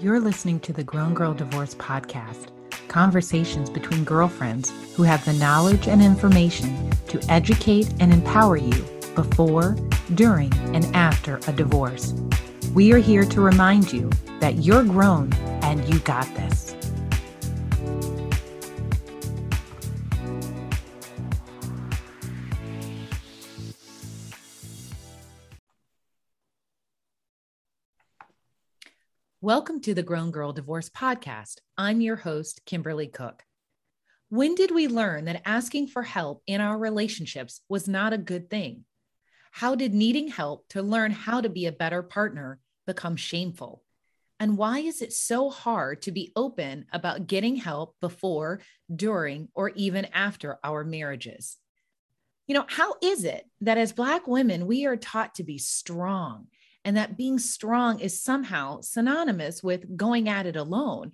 You're listening to the Grown Girl Divorce Podcast conversations between girlfriends who have the knowledge and information to educate and empower you before, during, and after a divorce. We are here to remind you that you're grown and you got this. Welcome to the Grown Girl Divorce Podcast. I'm your host, Kimberly Cook. When did we learn that asking for help in our relationships was not a good thing? How did needing help to learn how to be a better partner become shameful? And why is it so hard to be open about getting help before, during, or even after our marriages? You know, how is it that as Black women, we are taught to be strong? And that being strong is somehow synonymous with going at it alone.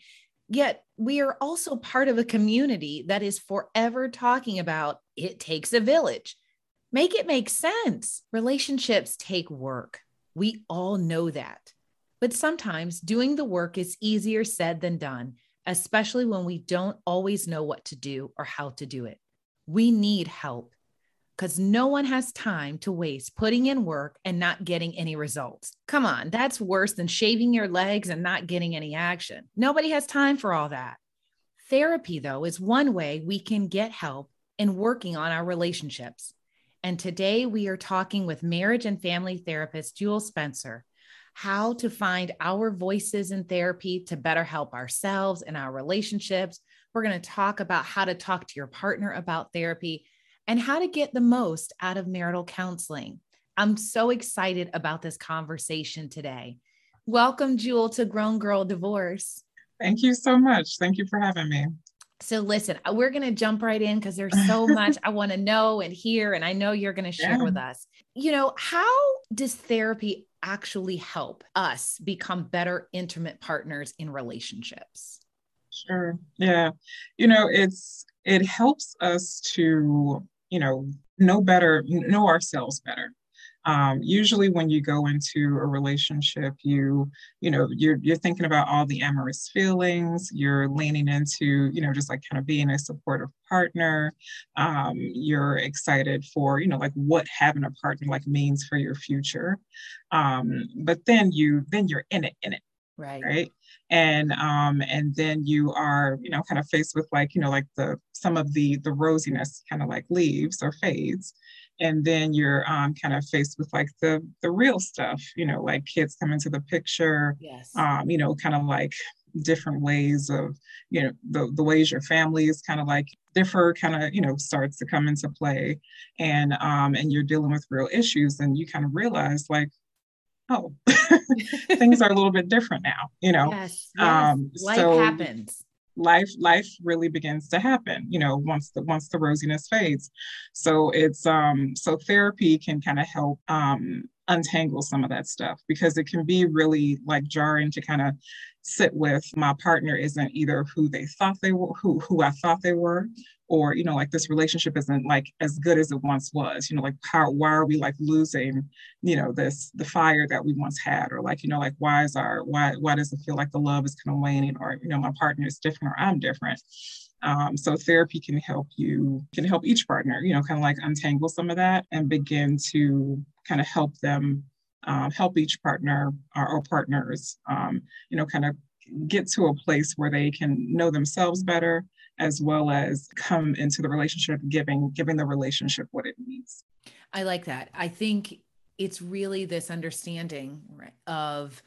Yet we are also part of a community that is forever talking about it takes a village. Make it make sense. Relationships take work. We all know that. But sometimes doing the work is easier said than done, especially when we don't always know what to do or how to do it. We need help because no one has time to waste putting in work and not getting any results. Come on, that's worse than shaving your legs and not getting any action. Nobody has time for all that. Therapy, though, is one way we can get help in working on our relationships. And today we are talking with marriage and family therapist Jewel Spencer how to find our voices in therapy to better help ourselves and our relationships. We're going to talk about how to talk to your partner about therapy and how to get the most out of marital counseling. I'm so excited about this conversation today. Welcome, Jewel, to Grown Girl Divorce. Thank you so much. Thank you for having me. So, listen, uh, we're going to jump right in because there's so much I want to know and hear, and I know you're going to share yeah. with us. You know, how does therapy actually help us become better intimate partners in relationships? Sure. Yeah. You know, it's, it helps us to you know, know better, know ourselves better. Um, usually when you go into a relationship you you know you're you're thinking about all the amorous feelings you're leaning into you know just like kind of being a supportive partner. Um, you're excited for you know like what having a partner like means for your future. Um, but then you then you're in it in it right. right and um and then you are you know kind of faced with like you know like the some of the the rosiness kind of like leaves or fades. And then you're um, kind of faced with like the the real stuff you know like kids come into the picture yes. um you know kind of like different ways of you know the, the ways your family is kind of like differ kind of you know starts to come into play. And um and you're dealing with real issues and you kind of realize like oh, things are a little bit different now, you know. Yes, yes. Um, life so happens. Life, life really begins to happen, you know, once the once the rosiness fades. So it's um so therapy can kind of help um untangle some of that stuff because it can be really like jarring to kind of sit with my partner isn't either who they thought they were who who I thought they were or you know like this relationship isn't like as good as it once was you know like how why are we like losing you know this the fire that we once had? Or like you know like why is our why why does it feel like the love is kind of waning or you know my partner is different or i'm different? Um, so therapy can help you can help each partner you know kind of like untangle some of that and begin to kind of help them um, help each partner or, or partners um, you know kind of get to a place where they can know themselves better as well as come into the relationship giving giving the relationship what it needs i like that i think it's really this understanding of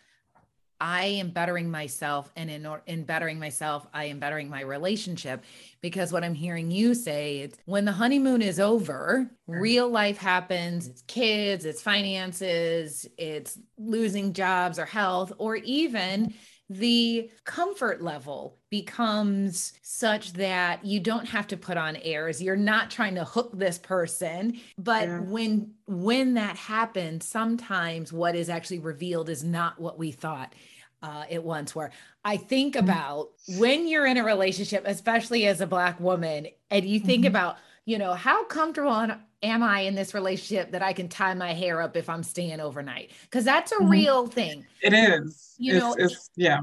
I am bettering myself, and in in bettering myself, I am bettering my relationship. Because what I'm hearing you say is, when the honeymoon is over, real life happens. It's kids, it's finances, it's losing jobs or health, or even the comfort level becomes such that you don't have to put on airs you're not trying to hook this person but yeah. when when that happens sometimes what is actually revealed is not what we thought uh, it once were. I think mm-hmm. about when you're in a relationship, especially as a Black woman, and you think mm-hmm. about, you know, how comfortable am I in this relationship that I can tie my hair up if I'm staying overnight? Because that's a mm-hmm. real thing. It is. You it's, know, it's, yeah.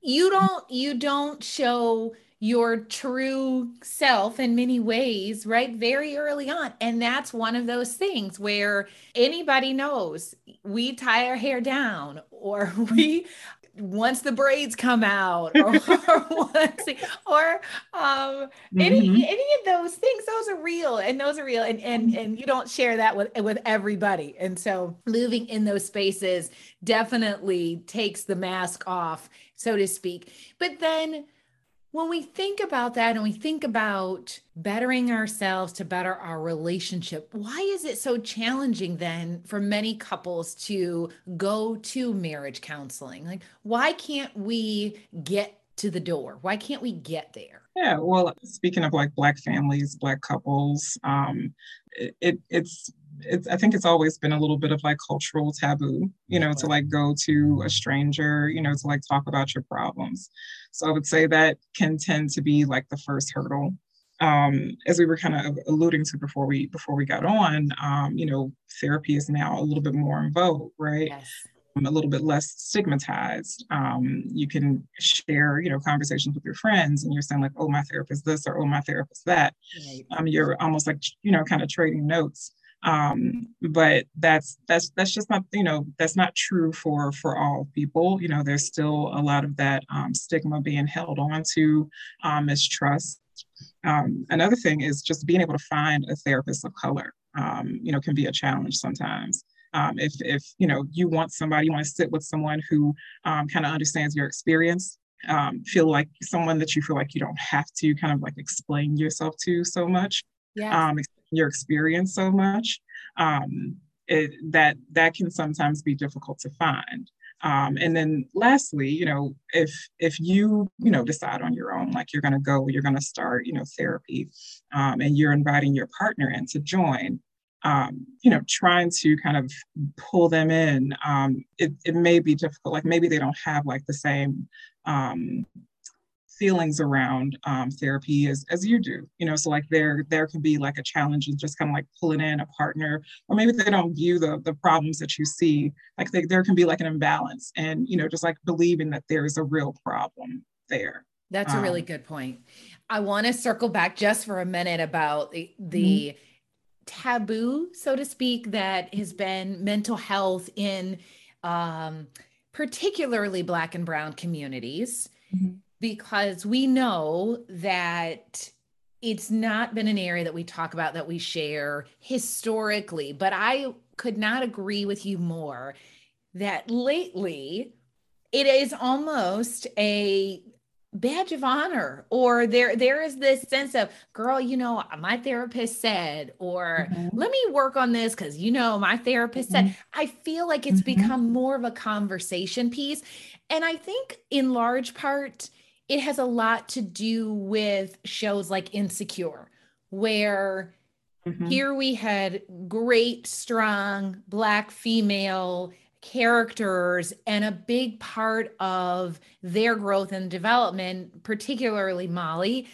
you don't you don't show your true self in many ways, right? Very early on. And that's one of those things where anybody knows we tie our hair down or we once the braids come out or, or once or um mm-hmm. any any of those things those are real and those are real and and and you don't share that with with everybody and so moving in those spaces definitely takes the mask off so to speak but then when we think about that and we think about bettering ourselves to better our relationship, why is it so challenging then for many couples to go to marriage counseling? Like, why can't we get to the door? Why can't we get there? Yeah, well, speaking of like Black families, Black couples, um, it, it it's it's I think it's always been a little bit of like cultural taboo, you know, to like go to a stranger, you know, to like talk about your problems. So I would say that can tend to be like the first hurdle. Um, as we were kind of alluding to before we before we got on, um, you know, therapy is now a little bit more in vogue, right? Yes. Um, a little bit less stigmatized. Um, you can share, you know, conversations with your friends, and you're saying like, "Oh, my therapist this," or "Oh, my therapist that." Right. Um, you're almost like, you know, kind of trading notes um, but that's that's that's just not you know that's not true for for all people. You know there's still a lot of that um, stigma being held on to um, mistrust. Um, another thing is just being able to find a therapist of color um, you know can be a challenge sometimes. Um, if if you know you want somebody you want to sit with someone who um, kind of understands your experience um, feel like someone that you feel like you don't have to kind of like explain yourself to so much yeah. um, your experience so much um, it, that that can sometimes be difficult to find. Um, and then lastly, you know, if if you you know decide on your own, like you're going to go, you're going to start, you know, therapy, um, and you're inviting your partner in to join, um, you know, trying to kind of pull them in, um, it, it may be difficult. Like maybe they don't have like the same um, feelings around um, therapy as, as you do you know so like there there can be like a challenge in just kind of like pulling in a partner or maybe they don't view the the problems that you see like they, there can be like an imbalance and you know just like believing that there is a real problem there. That's um, a really um, good point. I want to circle back just for a minute about the, the mm-hmm. taboo so to speak that has been mental health in um, particularly black and brown communities. Mm-hmm because we know that it's not been an area that we talk about that we share historically, but I could not agree with you more that lately it is almost a badge of honor or there there is this sense of girl you know my therapist said or mm-hmm. let me work on this cuz you know my therapist mm-hmm. said i feel like it's mm-hmm. become more of a conversation piece and i think in large part it has a lot to do with shows like Insecure, where mm-hmm. here we had great, strong Black female characters, and a big part of their growth and development, particularly Molly,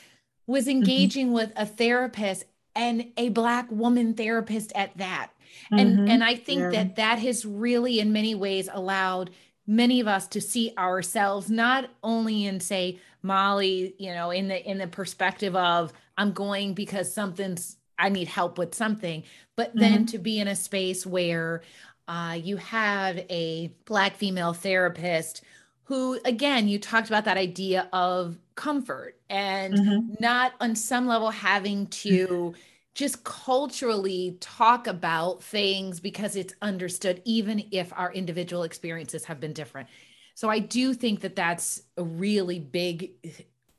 was mm-hmm. engaging mm-hmm. with a therapist and a Black woman therapist at that. And, mm-hmm. and I think yeah. that that has really, in many ways, allowed many of us to see ourselves not only in say molly you know in the in the perspective of i'm going because something's i need help with something but then mm-hmm. to be in a space where uh, you have a black female therapist who again you talked about that idea of comfort and mm-hmm. not on some level having to just culturally talk about things because it's understood, even if our individual experiences have been different. So I do think that that's a really big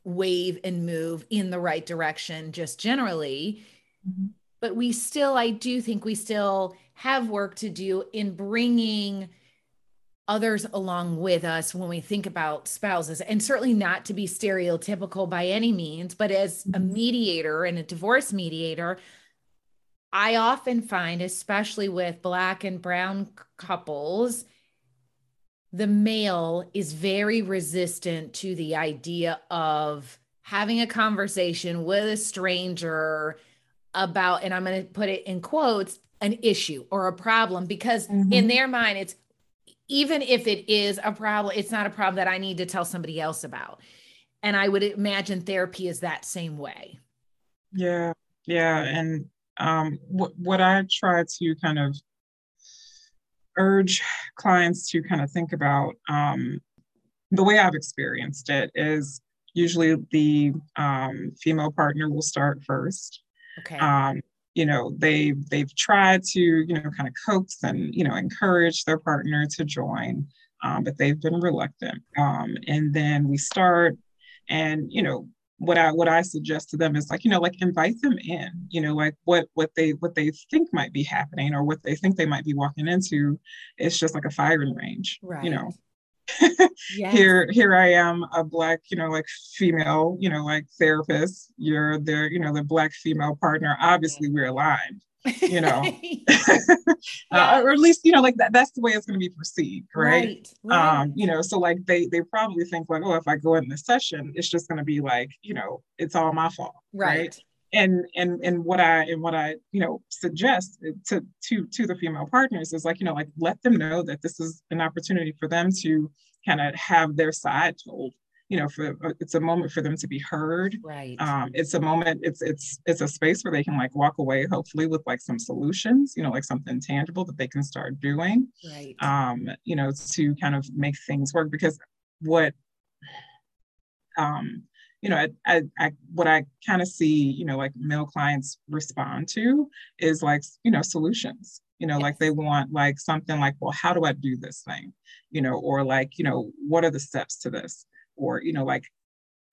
wave and move in the right direction, just generally. Mm-hmm. But we still, I do think we still have work to do in bringing others along with us when we think about spouses and certainly not to be stereotypical by any means but as a mm-hmm. mediator and a divorce mediator i often find especially with black and brown couples the male is very resistant to the idea of having a conversation with a stranger about and i'm going to put it in quotes an issue or a problem because mm-hmm. in their mind it's even if it is a problem, it's not a problem that I need to tell somebody else about. And I would imagine therapy is that same way. Yeah, yeah. And um, what, what I try to kind of urge clients to kind of think about um, the way I've experienced it is usually the um, female partner will start first. Okay. Um, you know, they they've tried to you know kind of coax and you know encourage their partner to join, um, but they've been reluctant. Um, and then we start, and you know what I what I suggest to them is like you know like invite them in you know like what what they what they think might be happening or what they think they might be walking into it's just like a firing range right. you know. Yes. here here i am a black you know like female you know like therapist. You're the you know the black female partner. Obviously we're aligned you know uh, yeah. uh, or at least you know like that that's the way it's going to be perceived right? Right, right? um you know so like they they probably think like oh if i go in this session it's just going to be like you know it's all my fault right. right and and and what i and what i you know suggest to to to the female partners is like you know like let them know that this is an opportunity for them to kind of have their side told you know for uh, it's a moment for them to be heard right um, it's a moment it's it's it's a space where they can like walk away hopefully with like some solutions you know like something tangible that they can start doing right um you know to kind of make things work because what um you know, I, I, I what I kind of see, you know, like male clients respond to is like, you know, solutions. You know, yes. like they want like something like, well, how do I do this thing? You know, or like, you know, what are the steps to this? Or, you know, like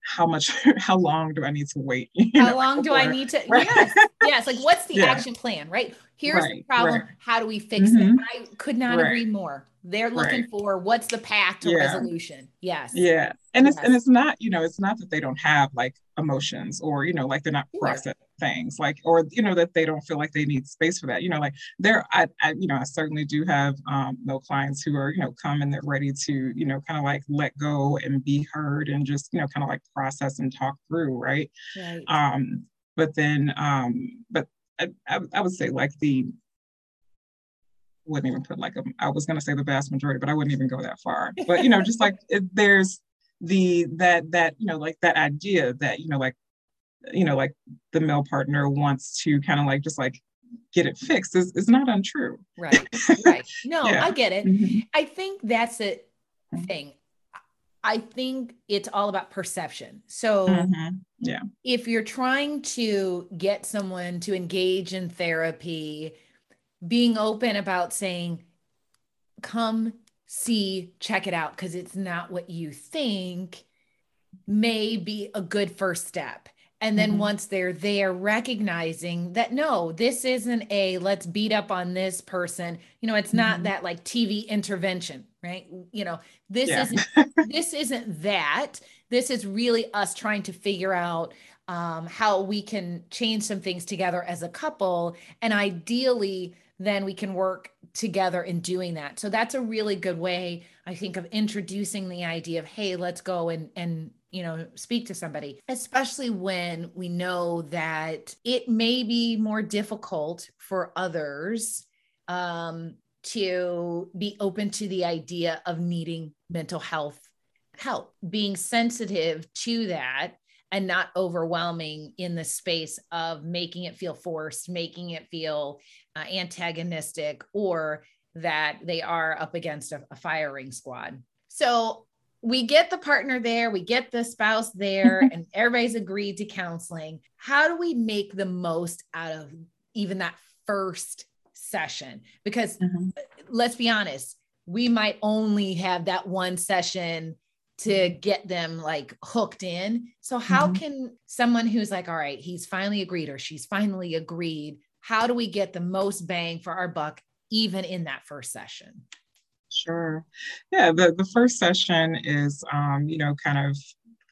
how much how long do i need to wait how know, long like, do i need to right? yes yes like what's the yeah. action plan right here's right, the problem right. how do we fix mm-hmm. it i could not agree more they're looking for what's the path to yeah. resolution. Yes. Yeah. And yes. it's and it's not, you know, it's not that they don't have like emotions or, you know, like they're not processing things like or you know that they don't feel like they need space for that. You know, like there I, I you know, I certainly do have um no clients who are, you know, come and they're ready to, you know, kind of like let go and be heard and just, you know, kind of like process and talk through, right? Right. Um, but then um, but I, I, I would say like the wouldn't even put like a, I was going to say the vast majority, but I wouldn't even go that far. But, you know, just like it, there's the, that, that, you know, like that idea that, you know, like, you know, like the male partner wants to kind of like, just like get it fixed is, is not untrue. Right. Right. No, yeah. I get it. Mm-hmm. I think that's a mm-hmm. thing. I think it's all about perception. So, mm-hmm. yeah, if you're trying to get someone to engage in therapy, being open about saying, come see, check it out, because it's not what you think, may be a good first step. And then mm-hmm. once they're there, recognizing that no, this isn't a let's beat up on this person. You know, it's not mm-hmm. that like TV intervention, right? You know, this yeah. isn't this isn't that. This is really us trying to figure out um, how we can change some things together as a couple, and ideally then we can work together in doing that. So that's a really good way, I think, of introducing the idea of, hey, let's go and and you know speak to somebody especially when we know that it may be more difficult for others um, to be open to the idea of needing mental health help being sensitive to that and not overwhelming in the space of making it feel forced, making it feel uh, antagonistic, or that they are up against a, a firing squad. So we get the partner there, we get the spouse there, and everybody's agreed to counseling. How do we make the most out of even that first session? Because mm-hmm. let's be honest, we might only have that one session to get them like hooked in. So how mm-hmm. can someone who's like, all right, he's finally agreed or she's finally agreed, how do we get the most bang for our buck even in that first session? Sure. Yeah, the, the first session is, um, you know, kind of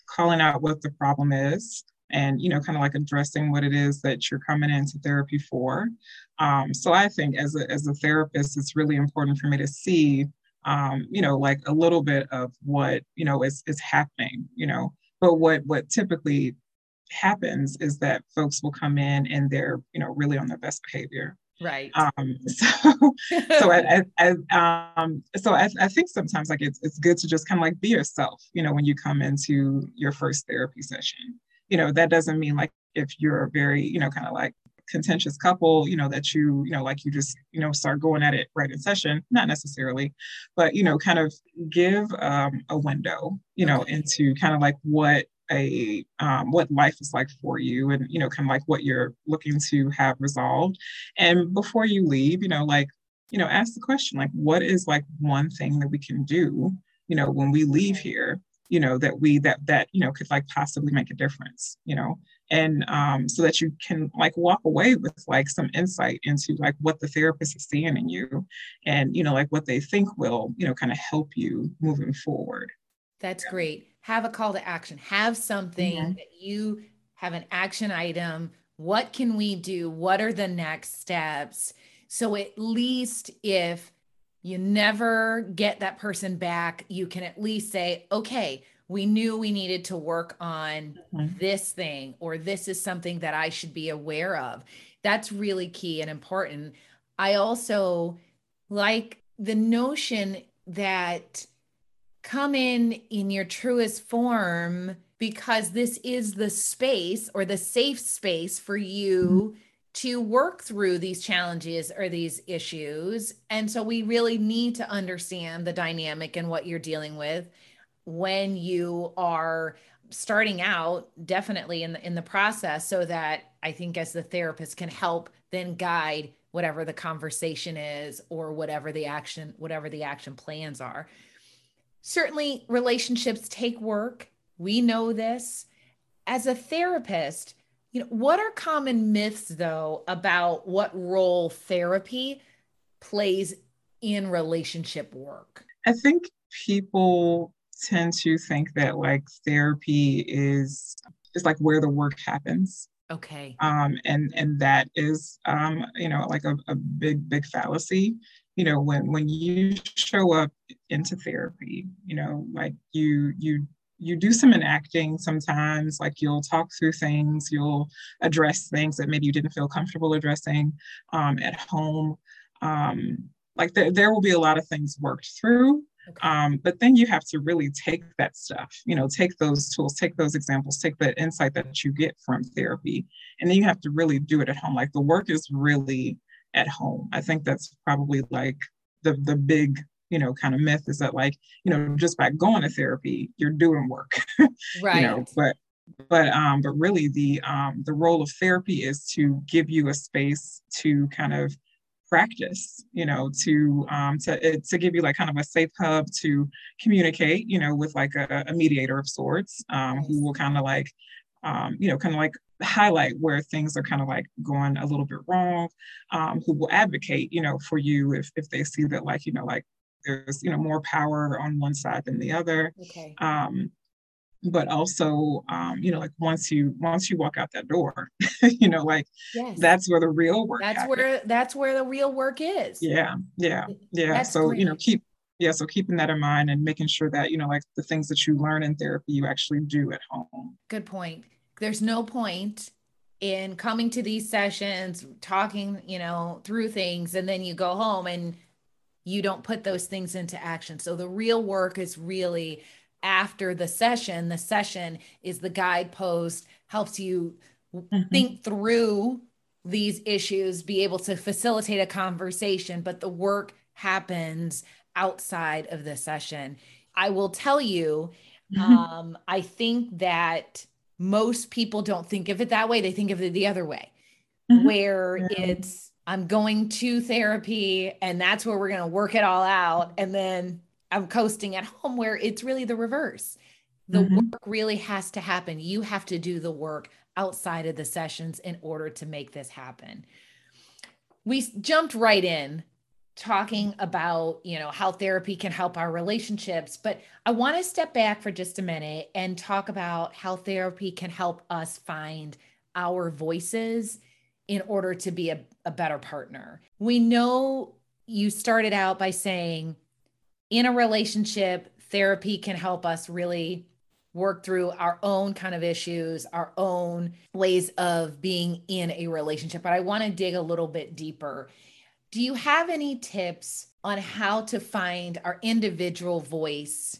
calling out what the problem is and, you know, kind of like addressing what it is that you're coming into therapy for. Um, so I think as a, as a therapist, it's really important for me to see um, you know, like a little bit of what, you know, is, is happening, you know, but what, what typically happens is that folks will come in and they're, you know, really on their best behavior. Right. Um, so, so I, I, I, um, so I, I think sometimes like it's it's good to just kind of like be yourself, you know, when you come into your first therapy session. You know, that doesn't mean like if you're a very, you know, kind of like contentious couple, you know, that you, you know, like you just, you know, start going at it right in session, not necessarily, but, you know, kind of give um, a window, you know, okay. into kind of like what a um, what life is like for you and you know kind of like what you're looking to have resolved. And before you leave you know like you know ask the question like what is like one thing that we can do you know when we leave here you know that we that that you know could like possibly make a difference you know? And um, so that you can like walk away with like some insight into like what the therapist is seeing in you and you know like what they think will you know kind of help you moving forward. That's yeah. great have a call to action, have something mm-hmm. that you have an action item. What can we do? What are the next steps? So at least if you never get that person back, you can at least say, okay, we knew we needed to work on mm-hmm. this thing, or this is something that I should be aware of. That's really key and important. I also like the notion that come in in your truest form because this is the space or the safe space for you mm-hmm. to work through these challenges or these issues. And so we really need to understand the dynamic and what you're dealing with when you are starting out definitely in the in the process so that I think as the therapist can help then guide whatever the conversation is or whatever the action whatever the action plans are certainly relationships take work. We know this. As a therapist, you know, what are common myths though about what role therapy plays in relationship work? I think people tend to think that like therapy is is like where the work happens. Okay. Um, and and that is um, you know like a, a big big fallacy you know when when you show up into therapy you know like you you you do some enacting sometimes like you'll talk through things you'll address things that maybe you didn't feel comfortable addressing um, at home um, like there, there will be a lot of things worked through okay. um, but then you have to really take that stuff you know take those tools take those examples take the insight that you get from therapy and then you have to really do it at home like the work is really at home. I think that's probably like the the big you know kind of myth is that like you know just by going to therapy you're doing work right you know but but um but really the um the role of therapy is to give you a space to kind of practice you know to um to to give you like kind of a safe hub to communicate you know with like a, a mediator of sorts um who will kind of like um you know kind of like highlight where things are kind of like going a little bit wrong, um, who will advocate, you know, for you if if they see that like, you know, like there's, you know, more power on one side than the other. Okay. Um, but also um, you know like once you once you walk out that door you know like yes. that's where the real work that's happens. where that's where the real work is yeah yeah yeah that's so great. you know keep yeah so keeping that in mind and making sure that you know like the things that you learn in therapy you actually do at home good point there's no point in coming to these sessions, talking, you know, through things, and then you go home and you don't put those things into action. So the real work is really after the session. The session is the guidepost, helps you mm-hmm. think through these issues, be able to facilitate a conversation, but the work happens outside of the session. I will tell you, mm-hmm. um, I think that most people don't think of it that way. They think of it the other way, mm-hmm. where yeah. it's, I'm going to therapy and that's where we're going to work it all out. And then I'm coasting at home, where it's really the reverse. The mm-hmm. work really has to happen. You have to do the work outside of the sessions in order to make this happen. We jumped right in talking about you know how therapy can help our relationships but i want to step back for just a minute and talk about how therapy can help us find our voices in order to be a, a better partner we know you started out by saying in a relationship therapy can help us really work through our own kind of issues, our own ways of being in a relationship. But I want to dig a little bit deeper. Do you have any tips on how to find our individual voice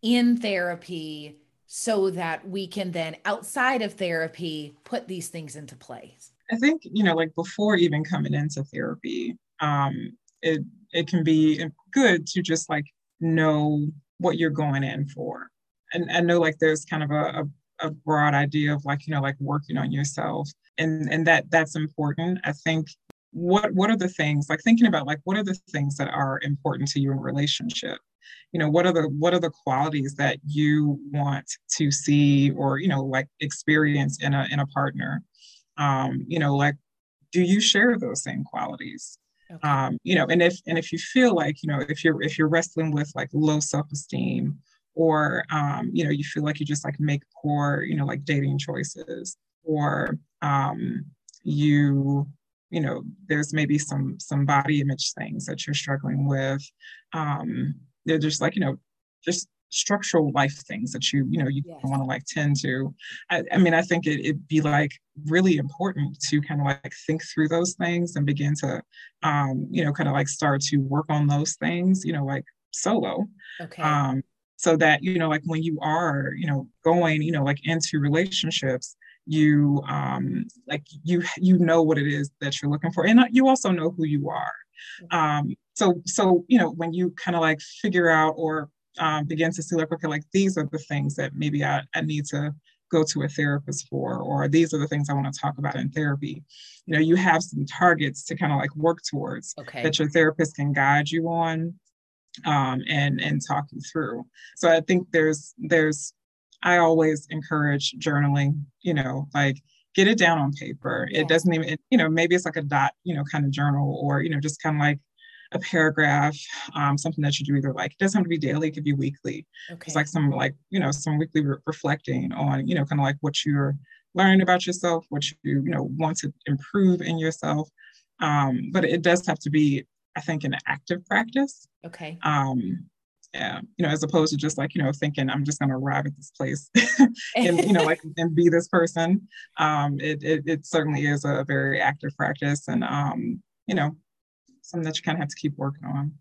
in therapy so that we can then, outside of therapy, put these things into place? I think, you know, like before even coming into therapy, um, it it can be good to just like know what you're going in for. And I know like there's kind of a, a, a broad idea of like, you know, like working on yourself. And and that that's important. I think what what are the things like thinking about like what are the things that are important to you in relationship? You know what are the what are the qualities that you want to see or you know like experience in a in a partner? Um you know like do you share those same qualities? Okay. um you know and if and if you feel like you know if you're if you're wrestling with like low self-esteem or um you know you feel like you just like make poor you know like dating choices or um you you know there's maybe some some body image things that you're struggling with. Um they're just like you know just structural life things that you you know you yes. want to like tend to. I, I mean i think it, it'd be like really important to kind of like think through those things and begin to um you know kind of like start to work on those things you know like solo. Okay. Um so that you know like when you are you know going you know like into relationships you um like you you know what it is that you're looking for and you also know who you are um so so you know when you kind of like figure out or um, begin to see like okay like these are the things that maybe I, I need to go to a therapist for or these are the things i want to talk about in therapy you know you have some targets to kind of like work towards okay. that your therapist can guide you on um, and and talk you through so i think there's there's i always encourage journaling you know like get it down on paper yeah. it doesn't even it, you know maybe it's like a dot you know kind of journal or you know just kind of like a paragraph, um, something that you do either like, it doesn't have to be daily, it could be weekly. Okay. It's like some like, you know, some weekly re- reflecting on, you know, kind of like what you're learning about yourself, what you, you know, want to improve in yourself. Um, but it does have to be, I think, an active practice. Okay. Um, yeah, you know, as opposed to just like, you know, thinking I'm just gonna arrive at this place and you know, like and be this person. Um, it, it it certainly is a very active practice and um, you know, something that you kind of have to keep working on.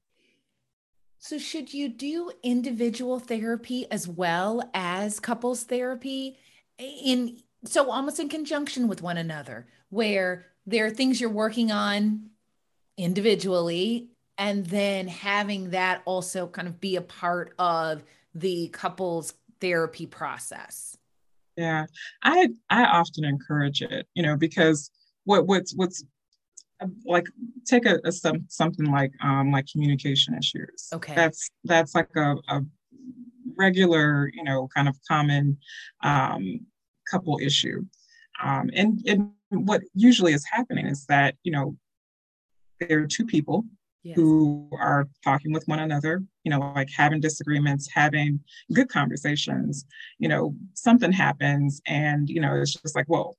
So, should you do individual therapy as well as couples therapy? In so almost in conjunction with one another, where there are things you're working on individually, and then having that also kind of be a part of the couples therapy process. Yeah, I I often encourage it, you know, because what what's what's like take a, a some, something like um like communication issues. Okay. That's that's like a, a regular you know kind of common um couple issue. Um and and what usually is happening is that you know there are two people yes. who are talking with one another you know like having disagreements having good conversations you know something happens and you know it's just like well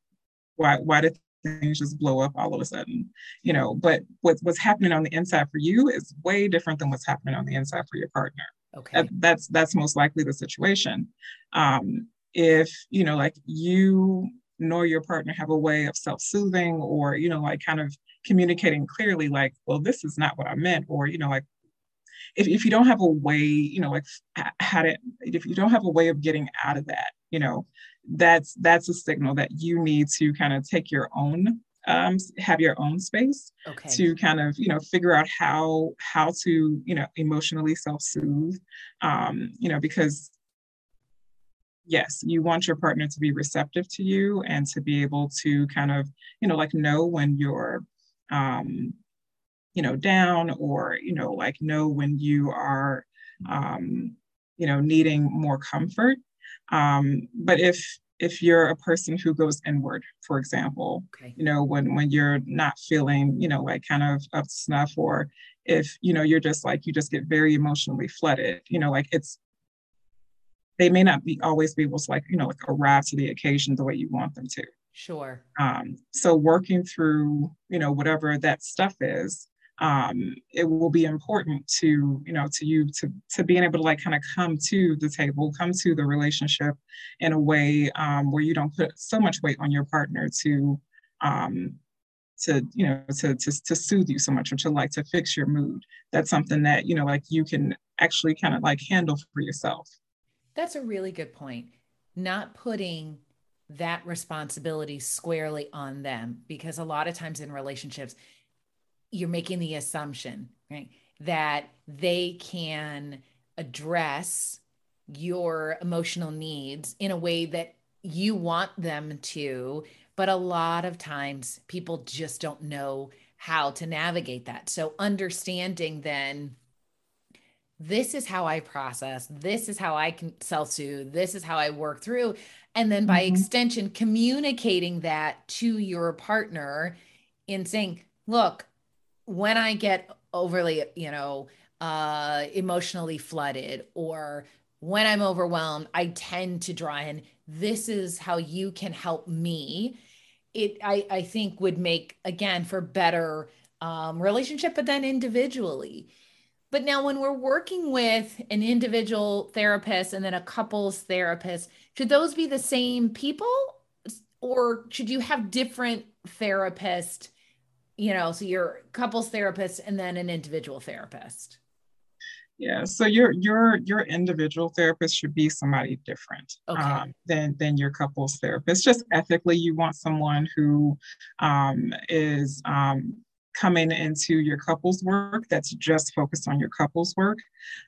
why why did things just blow up all of a sudden, you know. But what's what's happening on the inside for you is way different than what's happening on the inside for your partner. Okay. That, that's that's most likely the situation. Um, if you know, like you nor your partner have a way of self-soothing or you know, like kind of communicating clearly, like, well, this is not what I meant, or you know, like if, if you don't have a way, you know, like how to, if you don't have a way of getting out of that, you know, that's that's a signal that you need to kind of take your own um, have your own space okay. to kind of you know figure out how how to you know emotionally self-soothe um, you know because yes you want your partner to be receptive to you and to be able to kind of you know like know when you're um, you know down or you know like know when you are um, you know needing more comfort um, but if if you're a person who goes inward, for example, okay. you know, when when you're not feeling, you know, like kind of up to snuff, or if you know you're just like you just get very emotionally flooded, you know, like it's they may not be always be able to like you know like arrive to the occasion the way you want them to. Sure. Um, so working through you know whatever that stuff is, um, it will be important to you know to you to to being able to like kind of come to the table come to the relationship in a way um, where you don't put so much weight on your partner to um, to you know to, to to soothe you so much or to like to fix your mood. That's something that you know like you can actually kind of like handle for yourself. That's a really good point. Not putting that responsibility squarely on them because a lot of times in relationships you're making the assumption right that they can address your emotional needs in a way that you want them to but a lot of times people just don't know how to navigate that so understanding then this is how I process, this is how I can self soothe, this is how I work through. And then by mm-hmm. extension, communicating that to your partner in saying, look, when I get overly, you know, uh, emotionally flooded or when I'm overwhelmed, I tend to draw in. This is how you can help me. It, I, I think, would make again for better um, relationship, but then individually. But now, when we're working with an individual therapist and then a couples therapist, should those be the same people, or should you have different therapists? you know, so you're couples therapist and then an individual therapist. Yeah, so your your your individual therapist should be somebody different okay. um, than than your couples therapist. Just ethically, you want someone who um, is um, coming into your couples work that's just focused on your couples work.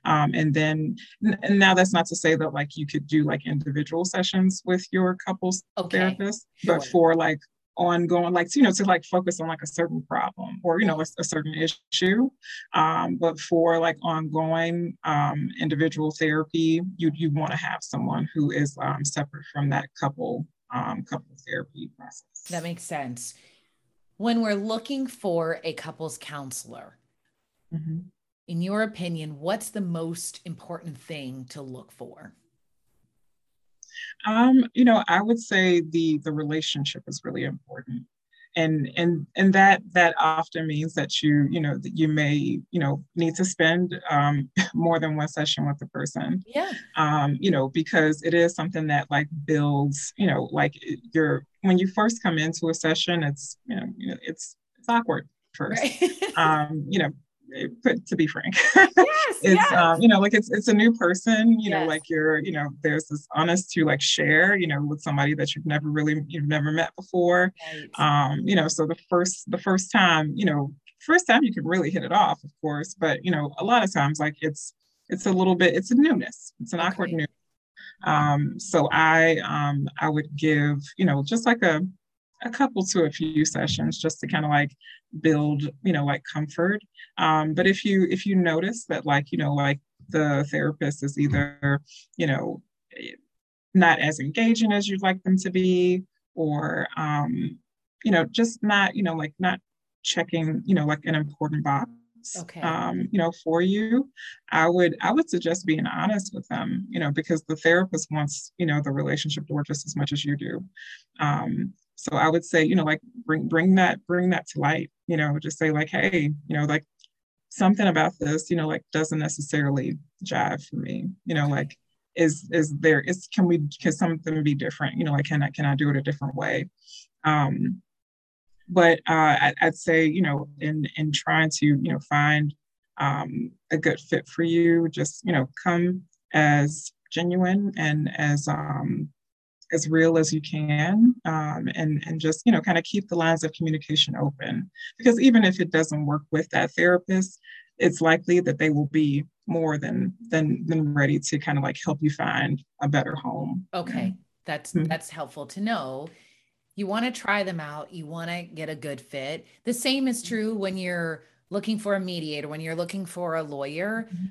Um, and then and now that's not to say that like you could do like individual sessions with your couples okay. therapist but for like ongoing like you know to like focus on like a certain problem or you know a, a certain issue. Um, but for like ongoing um, individual therapy you you want to have someone who is um, separate from that couple um, couple therapy process. That makes sense when we're looking for a couples counselor mm-hmm. in your opinion what's the most important thing to look for um, you know, I would say the the relationship is really important. And and and that that often means that you, you know, that you may, you know, need to spend um, more than one session with the person. Yeah. Um, you know, because it is something that like builds, you know, like you're when you first come into a session, it's, you know, it's it's awkward first. Right. um, you know, to be frank yes, it's yes. um you know like it's it's a new person you yes. know like you're you know there's this honest to like share you know with somebody that you've never really you've never met before right. um you know so the first the first time you know first time you can really hit it off of course but you know a lot of times like it's it's a little bit it's a newness it's an okay. awkward newness um so i um i would give you know just like a a couple to a few sessions just to kind of like build you know like comfort. Um, but if you if you notice that like you know like the therapist is either you know not as engaging as you'd like them to be or um, you know just not you know like not checking you know like an important box okay. um, you know for you i would i would suggest being honest with them you know because the therapist wants you know the relationship to work just as much as you do. Um, so i would say you know like bring bring that bring that to light you know just say like hey you know like something about this you know like doesn't necessarily jive for me. You know like is is there is can we can something be different? You know like can i can i do it a different way? Um but uh I, i'd say you know in in trying to you know find um a good fit for you just you know come as genuine and as um as real as you can um, and, and just, you know, kind of keep the lines of communication open. Because even if it doesn't work with that therapist, it's likely that they will be more than than than ready to kind of like help you find a better home. Okay. That's mm-hmm. that's helpful to know. You want to try them out, you want to get a good fit. The same is true when you're looking for a mediator, when you're looking for a lawyer. Mm-hmm.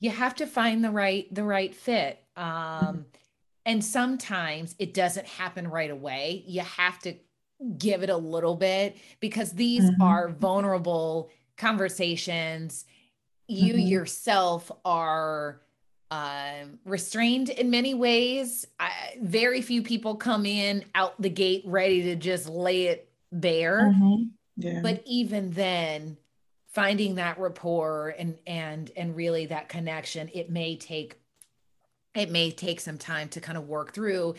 You have to find the right the right fit. Um, mm-hmm and sometimes it doesn't happen right away. You have to give it a little bit because these mm-hmm. are vulnerable conversations. You mm-hmm. yourself are um, restrained in many ways. I, very few people come in out the gate ready to just lay it bare. Mm-hmm. Yeah. But even then, finding that rapport and and and really that connection it may take it may take some time to kind of work through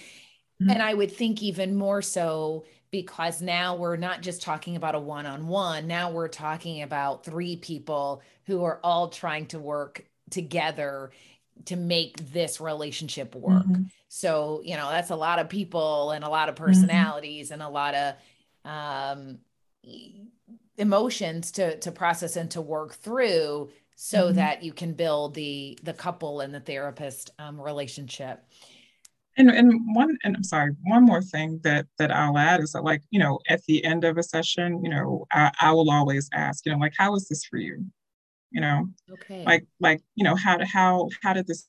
mm-hmm. and i would think even more so because now we're not just talking about a one-on-one now we're talking about three people who are all trying to work together to make this relationship work mm-hmm. so you know that's a lot of people and a lot of mm-hmm. personalities mm-hmm. and a lot of um emotions to to process and to work through so mm-hmm. that you can build the the couple and the therapist um, relationship and and one and i'm sorry one more thing that that i'll add is that like you know at the end of a session you know i, I will always ask you know like how is this for you you know okay. like like you know how how how did this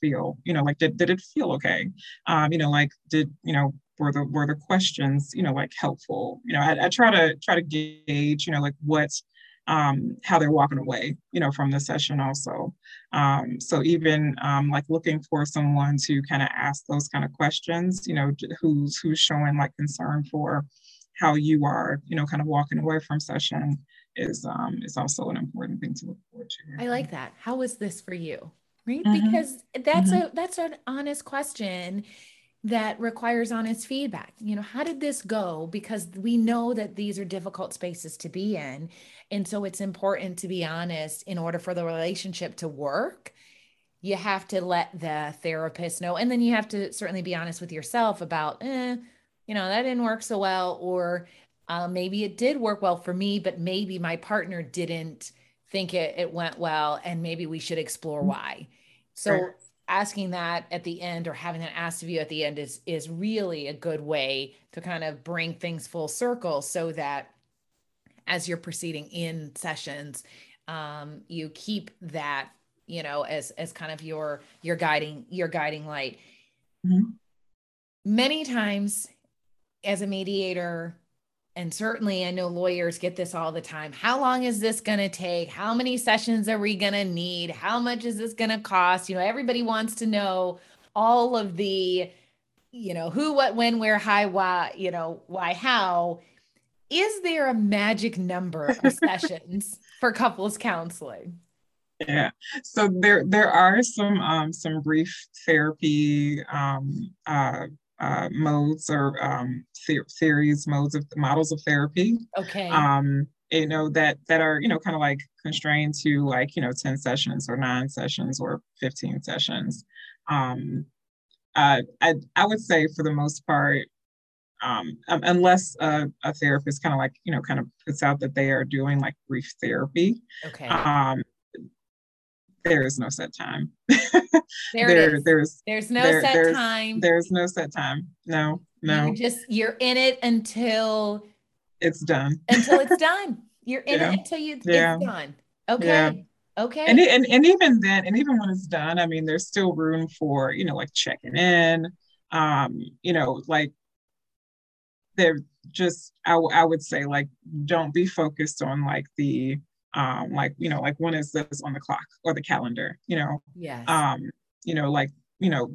feel? You know like did, did it feel okay? Um you know like did you know were the were the questions you know like helpful? You know I, I try to try to gauge you know like what um, how they're walking away, you know, from the session also. Um, so even um, like looking for someone to kind of ask those kind of questions, you know, who's who's showing like concern for how you are, you know, kind of walking away from session is um, is also an important thing to look forward to. I like that. How was this for you? Right, mm-hmm. because that's mm-hmm. a that's an honest question that requires honest feedback. You know, how did this go? Because we know that these are difficult spaces to be in. And so it's important to be honest in order for the relationship to work. You have to let the therapist know. And then you have to certainly be honest with yourself about, eh, you know, that didn't work so well. Or uh, maybe it did work well for me, but maybe my partner didn't think it, it went well. And maybe we should explore mm-hmm. why. So, right asking that at the end or having that asked of you at the end is is really a good way to kind of bring things full circle so that as you're proceeding in sessions um, you keep that you know as as kind of your your guiding your guiding light mm-hmm. many times as a mediator and certainly I know lawyers get this all the time. How long is this going to take? How many sessions are we going to need? How much is this going to cost? You know, everybody wants to know all of the, you know, who, what, when, where, how, why, you know, why, how. Is there a magic number of sessions for couples counseling? Yeah, so there there are some um, some brief therapy um, uh, uh, modes or um, theories, modes of models of therapy. Okay. Um, you know that that are you know kind of like constrained to like you know 10 sessions or nine sessions or 15 sessions um uh, I, I would say for the most part um, um, unless a, a therapist kind of like you know kind of puts out that they are doing like brief therapy okay um, there is no set time. there, there There's there's no there, set there's, time. There's no set time. No, no. You just you're in it until it's done. until it's done. You're in yeah. it until you yeah. it's done. Okay. Yeah. Okay. And, and and even then, and even when it's done, I mean, there's still room for you know like checking in. Um, you know, like they're just I, I would say like don't be focused on like the um like you know like when is this on the clock or the calendar you know? Yeah um you know like you know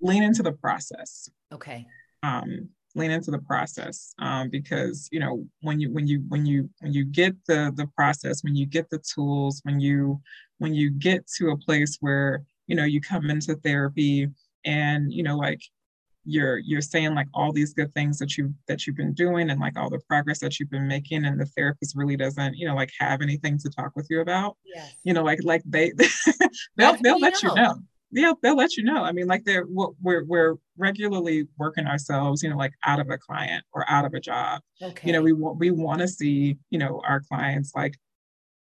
lean into the process. Okay. Um lean into the process um, because you know when you when you when you when you get the the process when you get the tools when you when you get to a place where you know you come into therapy and you know like you're you're saying like all these good things that you that you've been doing and like all the progress that you've been making and the therapist really doesn't you know like have anything to talk with you about yes. you know like like they they'll they'll let know. you know yeah they'll let you know i mean like they're we're we're regularly working ourselves you know like out of a client or out of a job okay. you know we want we want to see you know our clients like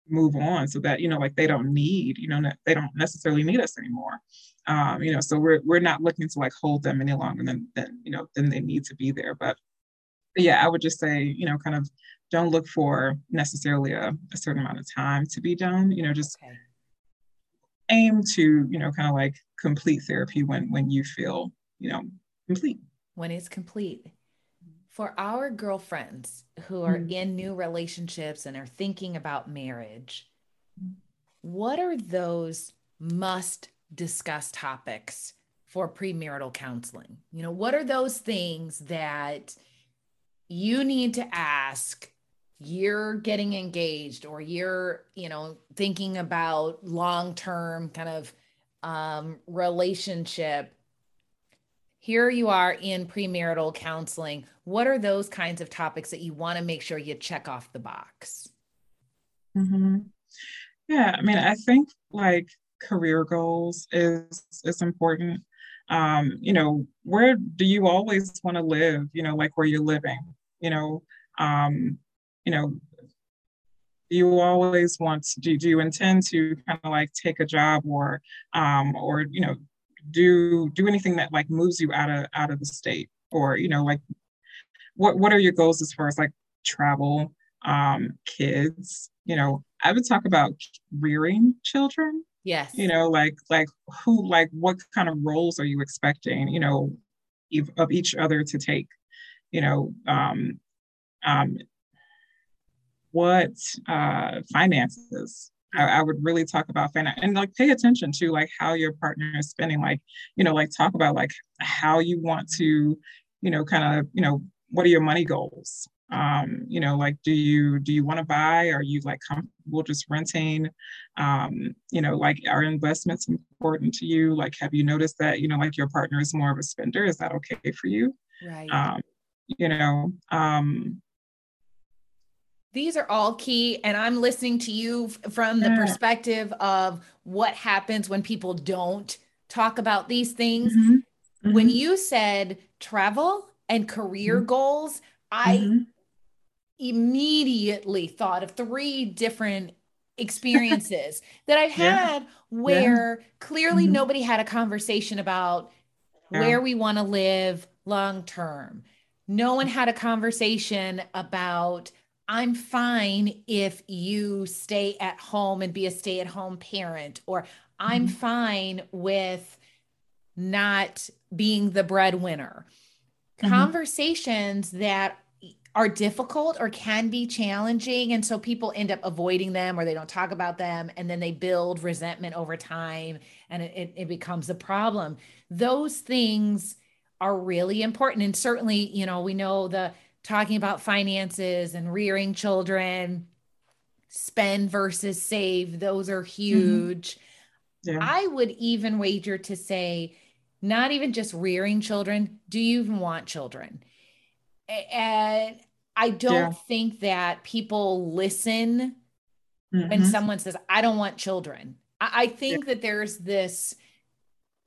move on so that you know like they don't need you know they don't necessarily need us anymore um, you know, so we're we're not looking to like hold them any longer than than you know than they need to be there. But, yeah, I would just say you know kind of don't look for necessarily a, a certain amount of time to be done. You know, just okay. aim to you know kind of like complete therapy when when you feel you know complete. When it's complete. For our girlfriends who are mm-hmm. in new relationships and are thinking about marriage, what are those must discuss topics for premarital counseling? You know, what are those things that you need to ask you're getting engaged or you're you know thinking about long-term kind of um, relationship here you are in premarital counseling what are those kinds of topics that you want to make sure you check off the box mm-hmm. yeah i mean i think like career goals is is important. Um you know where do you always want to live you know like where you're living you know? Um you know, you always want to do, do you intend to kind of like take a job or um or you know do do anything that like moves you out of out of the state? Or you know like what what are your goals as far as like travel um kids? You know i would talk about rearing children yes. You know like like who like what kind of roles are you expecting you know of each other to take? You know um um what uh, finances? I, I, would really talk about finance and like pay attention to like how your partner is spending like you know like talk about like how you want to you know kind of you know what are your money goals um you know like do you do you want to buy are you like comfortable just renting um you know like are investments important to you like have you noticed that you know like your partner is more of a spender is that okay for you right um you know um these are all key and i'm listening to you from the yeah. perspective of what happens when people don't talk about these things mm-hmm. Mm-hmm. when you said travel and career mm-hmm. goals i mm-hmm. Immediately thought of three different experiences that i've had yeah. where yeah. clearly mm-hmm. nobody had a conversation about where we want to live long term no one had a conversation about I'm fine if you stay at home and be a stay at home parent, or I'm mm-hmm. fine with not being the breadwinner. Mm-hmm. Conversations that are difficult or can be challenging. And so people end up avoiding them or they don't talk about them. And then they build resentment over time and it, it, becomes a problem. Those things are really important. And certainly, you know, we know the talking about finances and rearing children, spend versus save, those are mm-hmm. huge. Mm-hmm. Yeah. I would even wager to say, not even just rearing children, do you even want children? And I don't yeah. think that people listen mm-hmm. when someone says, I don't want children. I, I think yeah. that there's this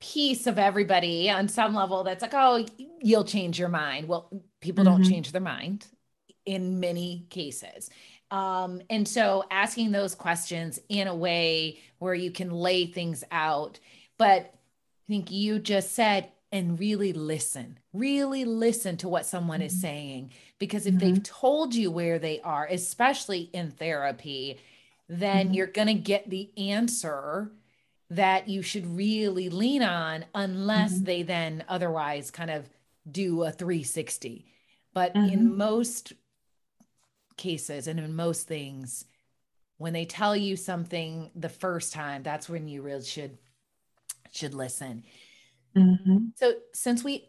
piece of everybody on some level that's like, oh, you'll change your mind. Well, people mm-hmm. don't change their mind in many cases. Um, and so asking those questions in a way where you can lay things out. But I think you just said, and really listen, really listen to what someone mm-hmm. is saying. Because if mm-hmm. they've told you where they are, especially in therapy, then mm-hmm. you're going to get the answer that you should really lean on unless mm-hmm. they then otherwise kind of do a 360 but mm-hmm. in most cases and in most things when they tell you something the first time that's when you really should should listen mm-hmm. so since we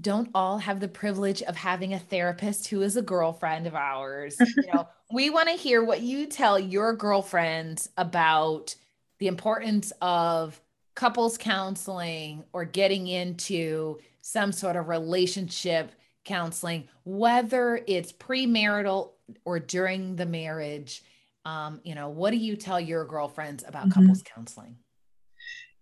don't all have the privilege of having a therapist who is a girlfriend of ours you know we want to hear what you tell your girlfriends about the importance of couples counseling or getting into some sort of relationship counseling, whether it's premarital or during the marriage. Um, you know, what do you tell your girlfriends about mm-hmm. couples counseling?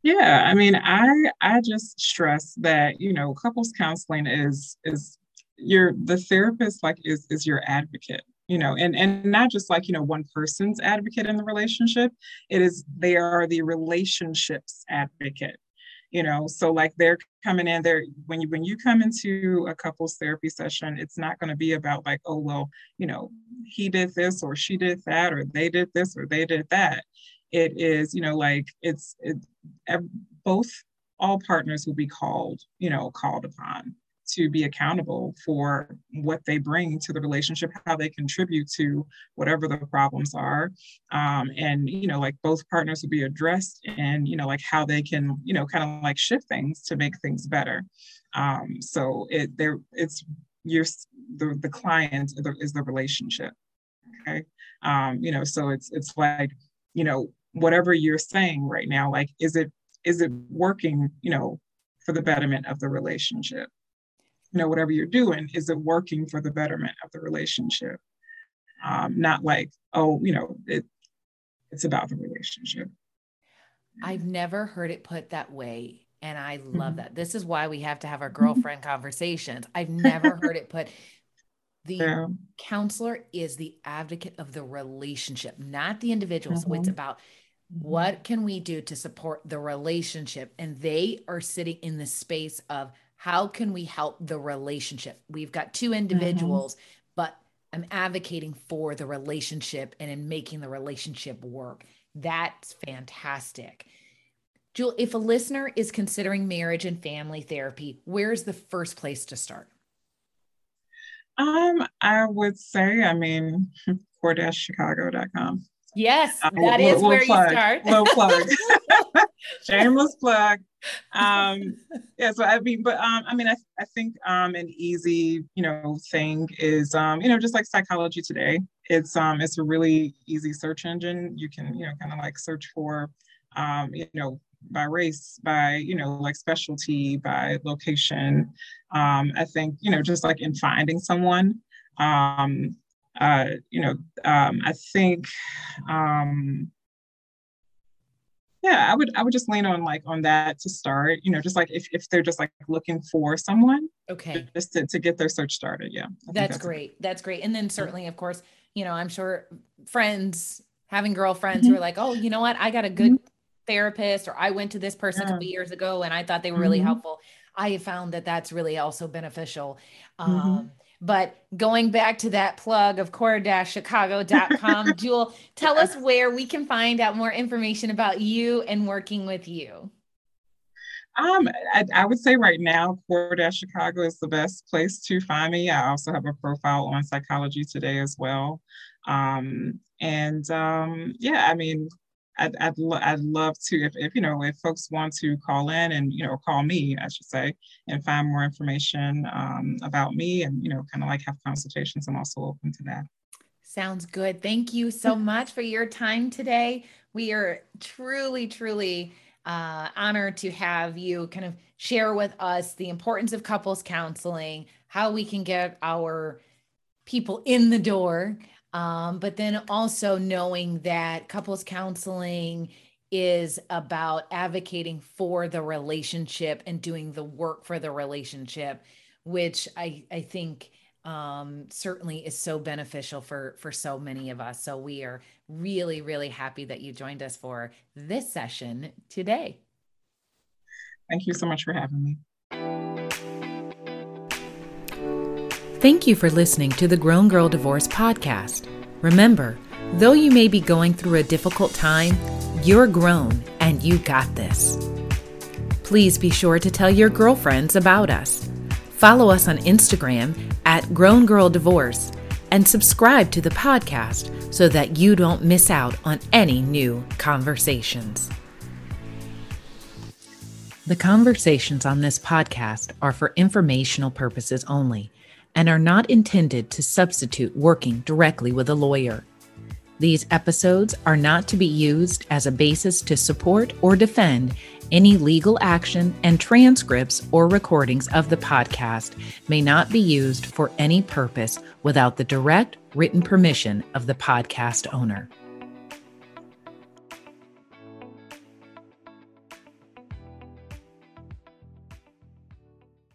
Yeah, I mean, I I just stress that you know, couples counseling is is your the therapist like is is your advocate you know and and not just like you know one person's advocate in the relationship it is they are the relationships advocate you know so like they're coming in there when you when you come into a couples therapy session it's not going to be about like oh well you know he did this or she did that or they did this or they did that it is you know like it's it, both all partners will be called you know called upon to be accountable for what they bring to the relationship, how they contribute to whatever the problems are. Um, and, you know, like both partners will be addressed and, you know, like how they can, you know, kind of like shift things to make things better. Um, so it there it's your the, the client is the relationship. Okay. Um, you know, so it's it's like, you know, whatever you're saying right now, like is it is it working, you know, for the betterment of the relationship? You know, whatever you're doing, is it working for the betterment of the relationship? Um, not like, oh, you know, it it's about the relationship. I've never heard it put that way. And I love mm-hmm. that. This is why we have to have our mm-hmm. girlfriend conversations. I've never heard it put. The yeah. counselor is the advocate of the relationship, not the individual. Mm-hmm. So it's mm-hmm. about mm-hmm. what can we do to support the relationship? And they are sitting in the space of how can we help the relationship? We've got two individuals, mm-hmm. but I'm advocating for the relationship and in making the relationship work. That's fantastic. Jewel, if a listener is considering marriage and family therapy, where's the first place to start? Um, I would say, I mean, core-chicago.com. Yes, uh, that is where plug, you start. Little plug. Shameless plug. Um, yeah, so I mean, but um, I mean, I, I think um, an easy, you know, thing is, um, you know, just like psychology today. It's um, it's a really easy search engine. You can, you know, kind of like search for, um, you know, by race, by you know, like specialty, by location. Um, I think, you know, just like in finding someone, um, uh, you know, um, I think, um, yeah, I would I would just lean on like on that to start. You know, just like if, if they're just like looking for someone, okay, just to, to get their search started. Yeah, that's, that's, great. It. That's great. And then certainly, of course, you know, I'm sure friends having girlfriends mm-hmm. who are like, oh, you know what, I got a good mm-hmm. Therapist, or I went to this person yeah. a couple years ago and I thought they were really mm-hmm. helpful. I have found that that's really also beneficial. Mm-hmm. Um, but going back to that plug of core-chicago.com, Jewel, tell us where we can find out more information about you and working with you. Um, I, I, would say right now, Core Chicago is the best place to find me. I also have a profile on Psychology Today as well. Um, and um, yeah, I mean, I'd, I'd, lo- I'd love to, if, if, you know, if folks want to call in and, you know, call me, I should say, and find more information um, about me and, you know, kind of like have consultations, I'm also open to that. Sounds good. Thank you so much for your time today. We are truly, truly uh, honored to have you kind of share with us the importance of couples counseling, how we can get our people in the door um, but then also knowing that couples counseling is about advocating for the relationship and doing the work for the relationship, which I, I think um, certainly is so beneficial for for so many of us. So we are really, really happy that you joined us for this session today. Thank you so much for having me. Thank you for listening to the Grown Girl Divorce Podcast. Remember, though you may be going through a difficult time, you're grown and you got this. Please be sure to tell your girlfriends about us. Follow us on Instagram at Grown Girl Divorce and subscribe to the podcast so that you don't miss out on any new conversations. The conversations on this podcast are for informational purposes only and are not intended to substitute working directly with a lawyer. These episodes are not to be used as a basis to support or defend any legal action, and transcripts or recordings of the podcast may not be used for any purpose without the direct written permission of the podcast owner.